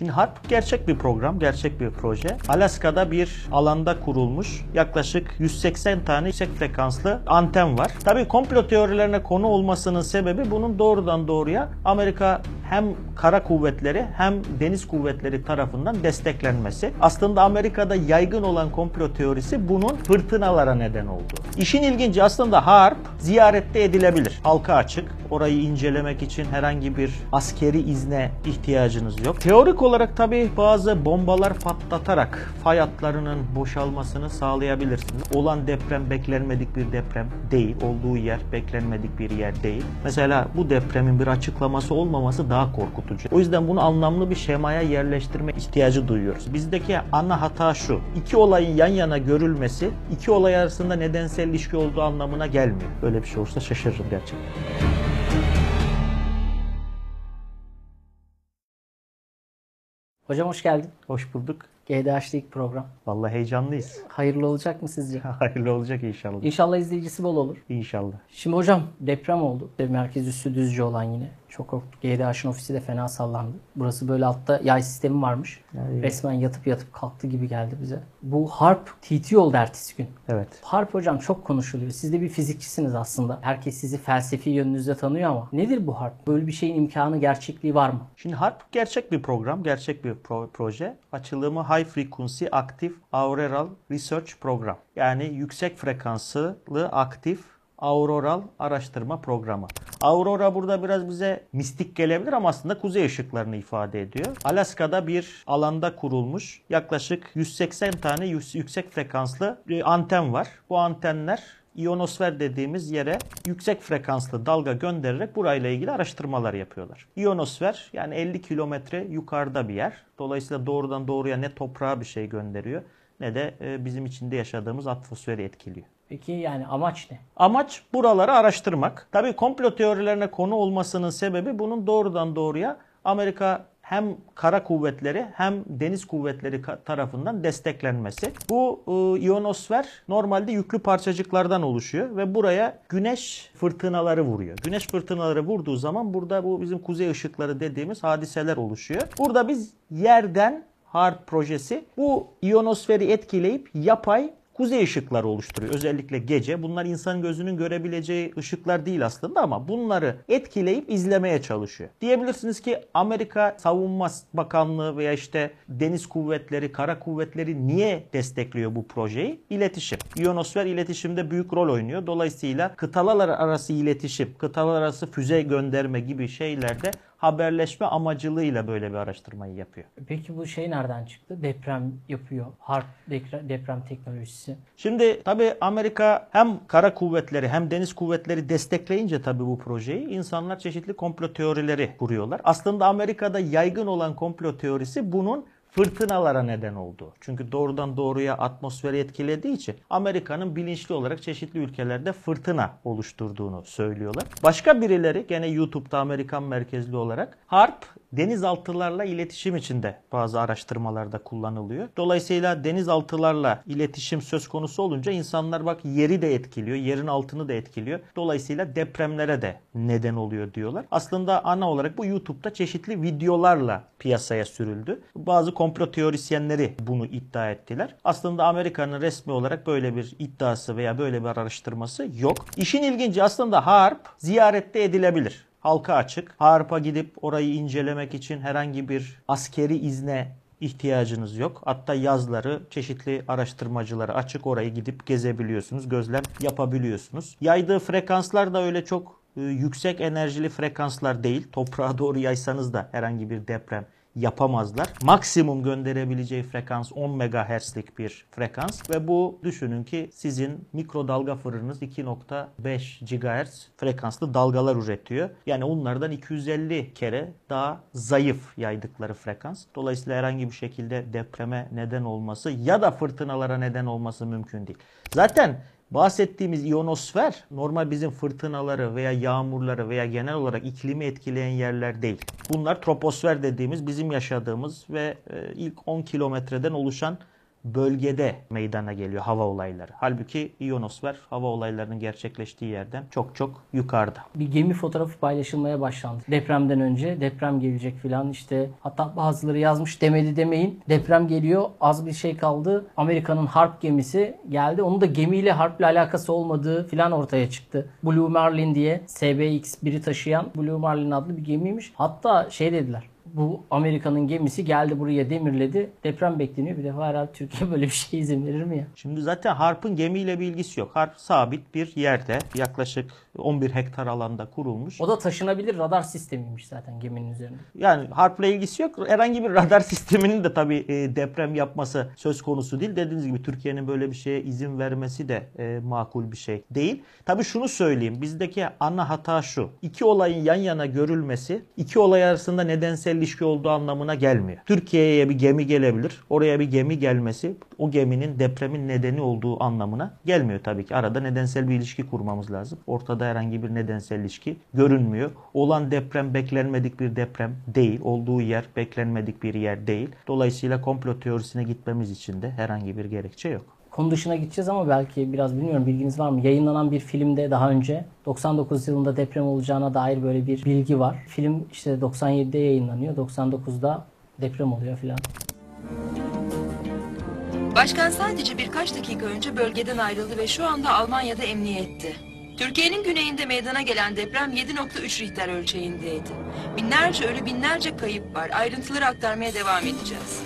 Şimdi HARP gerçek bir program, gerçek bir proje. Alaska'da bir alanda kurulmuş yaklaşık 180 tane yüksek frekanslı anten var. Tabii komplo teorilerine konu olmasının sebebi bunun doğrudan doğruya Amerika hem kara kuvvetleri hem deniz kuvvetleri tarafından desteklenmesi. Aslında Amerika'da yaygın olan komplo teorisi bunun fırtınalara neden oldu. İşin ilginci aslında HARP ziyarette edilebilir. Halka açık. Orayı incelemek için herhangi bir askeri izne ihtiyacınız yok. Teorik olarak tabii bazı bombalar patlatarak fay hatlarının boşalmasını sağlayabilirsiniz. Olan deprem beklenmedik bir deprem değil. Olduğu yer beklenmedik bir yer değil. Mesela bu depremin bir açıklaması olmaması daha korkutucu. O yüzden bunu anlamlı bir şemaya yerleştirme ihtiyacı duyuyoruz. Bizdeki ana hata şu. İki olayın yan yana görülmesi iki olay arasında nedensel ilişki olduğu anlamına gelmiyor. Böyle bir şey olursa şaşırırım gerçekten. Hocam hoş geldin. Hoş bulduk. GDH'de ilk program. Vallahi heyecanlıyız. Hayırlı olacak mı sizce? Hayırlı olacak inşallah. İnşallah izleyicisi bol olur. İnşallah. Şimdi hocam deprem oldu. Merkez üssü düzce olan yine. Çok korktuk. GDH'ın ofisi de fena sallandı. Burası böyle altta yay sistemi varmış. Yani- Resmen yatıp yatıp kalktı gibi geldi bize. Bu harp TT oldu ertesi gün. Evet. Harp hocam çok konuşuluyor. Siz de bir fizikçisiniz aslında. Herkes sizi felsefi yönünüzde tanıyor ama nedir bu harp? Böyle bir şeyin imkanı, gerçekliği var mı? Şimdi HARP gerçek bir program, gerçek bir pro- proje. Açılımı High Frequency Active Auroral Research Program. Yani yüksek frekanslı aktif auroral araştırma programı. Aurora burada biraz bize mistik gelebilir ama aslında kuzey ışıklarını ifade ediyor. Alaska'da bir alanda kurulmuş yaklaşık 180 tane yü- yüksek frekanslı anten var. Bu antenler iyonosfer dediğimiz yere yüksek frekanslı dalga göndererek burayla ilgili araştırmalar yapıyorlar. İyonosfer yani 50 kilometre yukarıda bir yer. Dolayısıyla doğrudan doğruya ne toprağa bir şey gönderiyor ne de e, bizim içinde yaşadığımız atmosferi etkiliyor. Peki yani amaç ne? Amaç buraları araştırmak. Tabii komplo teorilerine konu olmasının sebebi bunun doğrudan doğruya Amerika hem kara kuvvetleri hem deniz kuvvetleri tarafından desteklenmesi. Bu e, iyonosfer normalde yüklü parçacıklardan oluşuyor ve buraya güneş fırtınaları vuruyor. Güneş fırtınaları vurduğu zaman burada bu bizim kuzey ışıkları dediğimiz hadiseler oluşuyor. Burada biz yerden HARP projesi bu iyonosferi etkileyip yapay kuzey ışıkları oluşturuyor. Özellikle gece. Bunlar insan gözünün görebileceği ışıklar değil aslında ama bunları etkileyip izlemeye çalışıyor. Diyebilirsiniz ki Amerika Savunma Bakanlığı veya işte deniz kuvvetleri, kara kuvvetleri niye destekliyor bu projeyi? İletişim. İyonosfer iletişimde büyük rol oynuyor. Dolayısıyla kıtalar arası iletişim, kıtalar arası füze gönderme gibi şeylerde haberleşme amacılığıyla böyle bir araştırmayı yapıyor. Peki bu şey nereden çıktı? Deprem yapıyor. Harp deprem, deprem teknolojisi. Şimdi tabii Amerika hem kara kuvvetleri hem deniz kuvvetleri destekleyince tabii bu projeyi insanlar çeşitli komplo teorileri kuruyorlar. Aslında Amerika'da yaygın olan komplo teorisi bunun fırtınalara neden oldu. Çünkü doğrudan doğruya atmosferi etkilediği için Amerika'nın bilinçli olarak çeşitli ülkelerde fırtına oluşturduğunu söylüyorlar. Başka birileri gene YouTube'da Amerikan merkezli olarak HARP denizaltılarla iletişim içinde bazı araştırmalarda kullanılıyor. Dolayısıyla denizaltılarla iletişim söz konusu olunca insanlar bak yeri de etkiliyor, yerin altını da etkiliyor. Dolayısıyla depremlere de neden oluyor diyorlar. Aslında ana olarak bu YouTube'da çeşitli videolarla piyasaya sürüldü. Bazı komplo teorisyenleri bunu iddia ettiler. Aslında Amerika'nın resmi olarak böyle bir iddiası veya böyle bir araştırması yok. İşin ilginci aslında HARP ziyarette edilebilir halka açık. Harp'a gidip orayı incelemek için herhangi bir askeri izne ihtiyacınız yok. Hatta yazları çeşitli araştırmacılara açık orayı gidip gezebiliyorsunuz, gözlem yapabiliyorsunuz. Yaydığı frekanslar da öyle çok e, yüksek enerjili frekanslar değil. Toprağa doğru yaysanız da herhangi bir deprem yapamazlar. Maksimum gönderebileceği frekans 10 MHz'lik bir frekans ve bu düşünün ki sizin mikrodalga fırınınız 2.5 GHz frekanslı dalgalar üretiyor. Yani onlardan 250 kere daha zayıf yaydıkları frekans. Dolayısıyla herhangi bir şekilde depreme neden olması ya da fırtınalara neden olması mümkün değil. Zaten Bahsettiğimiz iyonosfer normal bizim fırtınaları veya yağmurları veya genel olarak iklimi etkileyen yerler değil. Bunlar troposfer dediğimiz bizim yaşadığımız ve e, ilk 10 kilometreden oluşan bölgede meydana geliyor hava olayları. Halbuki iyonosfer hava olaylarının gerçekleştiği yerden çok çok yukarıda. Bir gemi fotoğrafı paylaşılmaya başlandı. Depremden önce deprem gelecek filan işte hatta bazıları yazmış demedi demeyin. Deprem geliyor az bir şey kaldı. Amerika'nın harp gemisi geldi. Onun da gemiyle harple alakası olmadığı filan ortaya çıktı. Blue Marlin diye SBX-1'i taşıyan Blue Marlin adlı bir gemiymiş. Hatta şey dediler bu Amerika'nın gemisi geldi buraya demirledi. Deprem bekleniyor. Bir defa herhalde Türkiye böyle bir şey izin verir mi ya? Şimdi zaten Harp'ın gemiyle bir ilgisi yok. Harp sabit bir yerde yaklaşık 11 hektar alanda kurulmuş. O da taşınabilir radar sistemiymiş zaten geminin üzerinde. Yani Harp'la ilgisi yok. Herhangi bir radar sisteminin de tabii e, deprem yapması söz konusu değil. Dediğiniz gibi Türkiye'nin böyle bir şeye izin vermesi de e, makul bir şey değil. Tabii şunu söyleyeyim. Bizdeki ana hata şu. İki olayın yan yana görülmesi iki olay arasında nedensel ilişki olduğu anlamına gelmiyor. Türkiye'ye bir gemi gelebilir. Oraya bir gemi gelmesi o geminin depremin nedeni olduğu anlamına gelmiyor tabii ki. Arada nedensel bir ilişki kurmamız lazım. Ortada herhangi bir nedensel ilişki görünmüyor. Olan deprem beklenmedik bir deprem değil. Olduğu yer beklenmedik bir yer değil. Dolayısıyla komplo teorisine gitmemiz için de herhangi bir gerekçe yok. Konu dışına gideceğiz ama belki biraz bilmiyorum bilginiz var mı? Yayınlanan bir filmde daha önce 99 yılında deprem olacağına dair böyle bir bilgi var. Film işte 97'de yayınlanıyor. 99'da deprem oluyor filan. Başkan sadece birkaç dakika önce bölgeden ayrıldı ve şu anda Almanya'da emniyette. Türkiye'nin güneyinde meydana gelen deprem 7.3 Richter ölçeğindeydi. Binlerce ölü binlerce kayıp var. Ayrıntıları aktarmaya devam edeceğiz.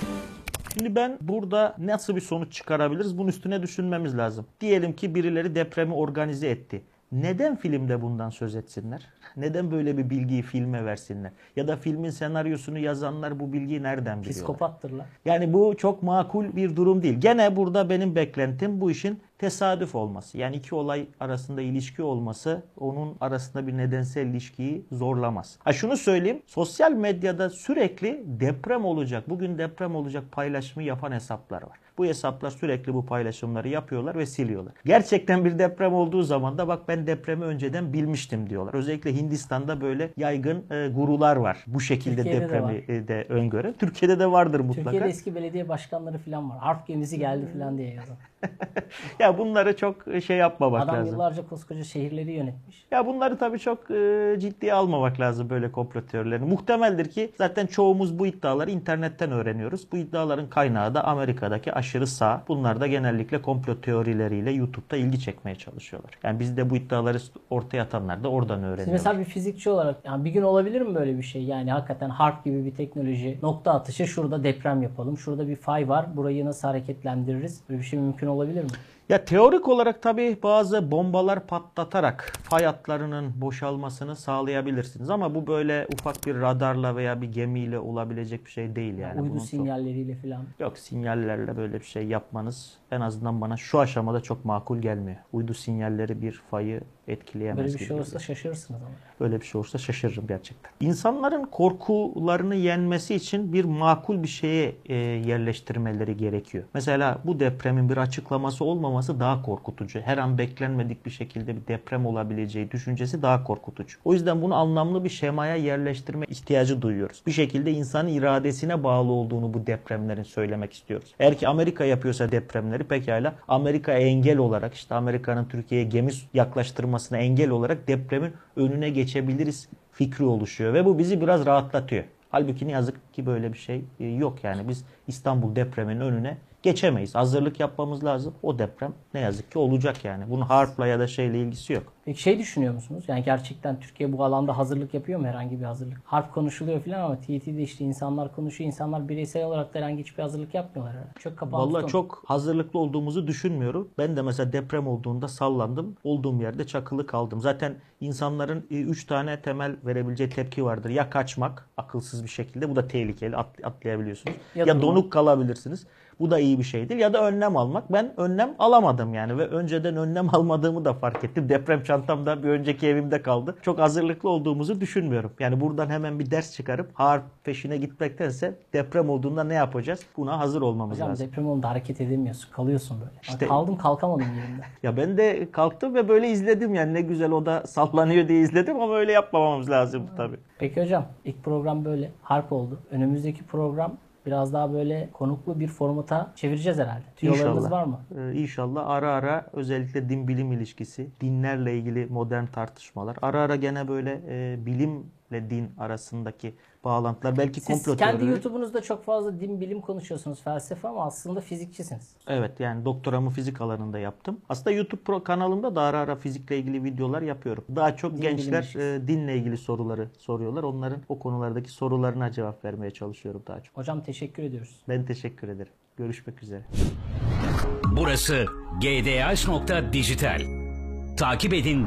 Şimdi ben burada nasıl bir sonuç çıkarabiliriz? Bunun üstüne düşünmemiz lazım. Diyelim ki birileri depremi organize etti. Neden filmde bundan söz etsinler? Neden böyle bir bilgiyi filme versinler? Ya da filmin senaryosunu yazanlar bu bilgiyi nereden biliyorlar? Psikopattırlar. Yani bu çok makul bir durum değil. Gene burada benim beklentim bu işin tesadüf olması. Yani iki olay arasında ilişki olması onun arasında bir nedensel ilişkiyi zorlamaz. Ha şunu söyleyeyim. Sosyal medyada sürekli deprem olacak, bugün deprem olacak paylaşımı yapan hesaplar var. Bu hesaplar sürekli bu paylaşımları yapıyorlar ve siliyorlar. Gerçekten bir deprem olduğu zaman da bak ben depremi önceden bilmiştim diyorlar. Özellikle Hindistan'da böyle yaygın e, gurular var. Bu şekilde Türkiye'de de depremi var. e, de öngören. Türkiye'de de vardır mutlaka. Türkiye'de eski belediye başkanları filan var. Harp gemisi geldi filan diye yazan. Ya bunları çok şey yapmamak Adam lazım. yıllarca koskoca şehirleri yönetmiş. Ya bunları tabii çok e, ciddiye almamak lazım böyle komplo teorilerini. Muhtemeldir ki zaten çoğumuz bu iddiaları internetten öğreniyoruz. Bu iddiaların kaynağı da Amerika'daki aşırı sağ. Bunlar da genellikle komplo teorileriyle YouTube'da ilgi çekmeye çalışıyorlar. Yani biz de bu iddiaları ortaya atanlar da oradan Siz öğreniyorlar. mesela bir fizikçi olarak yani bir gün olabilir mi böyle bir şey? Yani hakikaten harp gibi bir teknoloji nokta atışı şurada deprem yapalım. Şurada bir fay var. Burayı nasıl hareketlendiririz? Böyle bir şey mümkün olabilir mi? Ya teorik olarak tabii bazı bombalar patlatarak fay hatlarının boşalmasını sağlayabilirsiniz. Ama bu böyle ufak bir radarla veya bir gemiyle olabilecek bir şey değil yani. Uydu Bunun sinyalleriyle filan. Yok sinyallerle böyle bir şey yapmanız en azından bana şu aşamada çok makul gelmiyor. Uydu sinyalleri bir fayı etkileyemez. Böyle bir gibi şey olursa geliyor. şaşırırsınız ama. Böyle bir şey olursa şaşırırım gerçekten. İnsanların korkularını yenmesi için bir makul bir şeye e, yerleştirmeleri gerekiyor. Mesela bu depremin bir açıklaması olmaması daha korkutucu. Her an beklenmedik bir şekilde bir deprem olabileceği düşüncesi daha korkutucu. O yüzden bunu anlamlı bir şemaya yerleştirme ihtiyacı duyuyoruz. Bir şekilde insanın iradesine bağlı olduğunu bu depremlerin söylemek istiyoruz. Eğer ki Amerika yapıyorsa depremleri pekala Amerika'ya engel olarak işte Amerika'nın Türkiye'ye gemi yaklaştırmasına engel olarak depremin önüne geçebiliriz fikri oluşuyor ve bu bizi biraz rahatlatıyor. Halbuki ne yazık ki böyle bir şey e, yok yani biz İstanbul depreminin önüne geçemeyiz. Hazırlık yapmamız lazım. O deprem ne yazık ki olacak yani. Bunun harpla ya da şeyle ilgisi yok. Peki şey düşünüyor musunuz? Yani gerçekten Türkiye bu alanda hazırlık yapıyor mu herhangi bir hazırlık? Harp konuşuluyor falan ama TRT'de işte insanlar konuşuyor. İnsanlar bireysel olarak da herhangi hiçbir hazırlık yapmıyorlar herhalde. Çok kapalı Vallahi tutum. çok hazırlıklı olduğumuzu düşünmüyorum. Ben de mesela deprem olduğunda sallandım. Olduğum yerde çakılı kaldım. Zaten insanların 3 tane temel verebileceği tepki vardır. Ya kaçmak akılsız bir şekilde. Bu da tehlikeli. At- atlayabiliyorsunuz. Ya Ya, donuk kalabilirsiniz. Bu da iyi bir şey değil. Ya da önlem almak. Ben önlem alamadım yani ve önceden önlem almadığımı da fark ettim. Deprem çantam da bir önceki evimde kaldı. Çok hazırlıklı olduğumuzu düşünmüyorum. Yani buradan hemen bir ders çıkarıp harp peşine gitmektense deprem olduğunda ne yapacağız? Buna hazır olmamız Hocam lazım. deprem oldu hareket edemiyorsun. Kalıyorsun böyle. İşte- kaldım kalkamadım yerimden. Ya ben de kalktım ve böyle izledim yani ne güzel o da sallanıyor diye izledim ama öyle yapmamamız lazım tabii. Peki hocam ilk program böyle harp oldu. Önümüzdeki program biraz daha böyle konuklu bir formata çevireceğiz herhalde. Tüyolarınız var mı? Ee, İnşallah ara ara özellikle din bilim ilişkisi, dinlerle ilgili modern tartışmalar. Ara ara gene böyle e, bilimle din arasındaki bağlantılar. Belki Siz komplo kendi teorileri. YouTube'unuzda çok fazla din bilim konuşuyorsunuz, felsefe ama aslında fizikçisiniz. Evet yani doktoramı fizik alanında yaptım. Aslında YouTube pro kanalımda da ara ara fizikle ilgili videolar yapıyorum. Daha çok Din gençler e, dinle ilgili soruları soruyorlar. Onların o konulardaki sorularına cevap vermeye çalışıyorum daha çok. Hocam teşekkür ediyoruz. Ben teşekkür ederim. Görüşmek üzere. Burası gdh.dijital. Takip edin.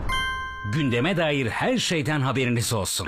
Gündeme dair her şeyden haberiniz olsun.